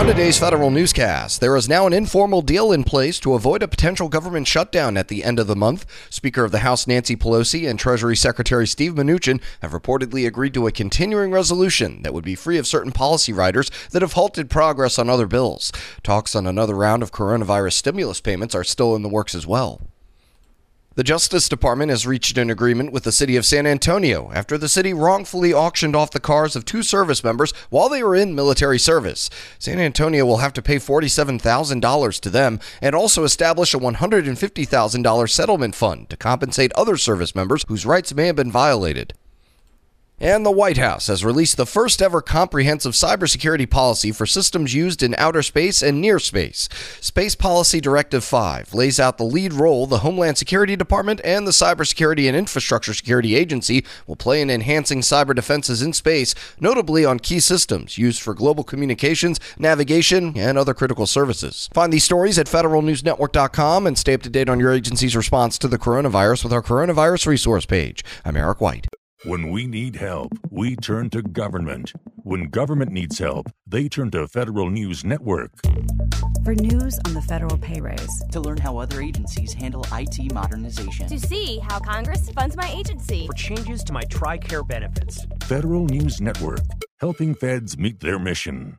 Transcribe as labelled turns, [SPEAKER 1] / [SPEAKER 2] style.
[SPEAKER 1] Now, today's federal newscast. There is now an informal deal in place to avoid a potential government shutdown at the end of the month. Speaker of the House Nancy Pelosi and Treasury Secretary Steve Mnuchin have reportedly agreed to a continuing resolution that would be free of certain policy riders that have halted progress on other bills. Talks on another round of coronavirus stimulus payments are still in the works as well. The Justice Department has reached an agreement with the city of San Antonio after the city wrongfully auctioned off the cars of two service members while they were in military service. San Antonio will have to pay $47,000 to them and also establish a $150,000 settlement fund to compensate other service members whose rights may have been violated. And the White House has released the first ever comprehensive cybersecurity policy for systems used in outer space and near space. Space Policy Directive 5 lays out the lead role the Homeland Security Department and the Cybersecurity and Infrastructure Security Agency will play in enhancing cyber defenses in space, notably on key systems used for global communications, navigation, and other critical services. Find these stories at federalnewsnetwork.com and stay up to date on your agency's response to the coronavirus with our coronavirus resource page. I'm Eric White.
[SPEAKER 2] When we need help, we turn to government. When government needs help, they turn to Federal News Network.
[SPEAKER 3] For news on the federal pay raise,
[SPEAKER 4] to learn how other agencies handle IT modernization,
[SPEAKER 5] to see how Congress funds my agency,
[SPEAKER 6] for changes to my TRICARE benefits.
[SPEAKER 2] Federal News Network, helping feds meet their mission.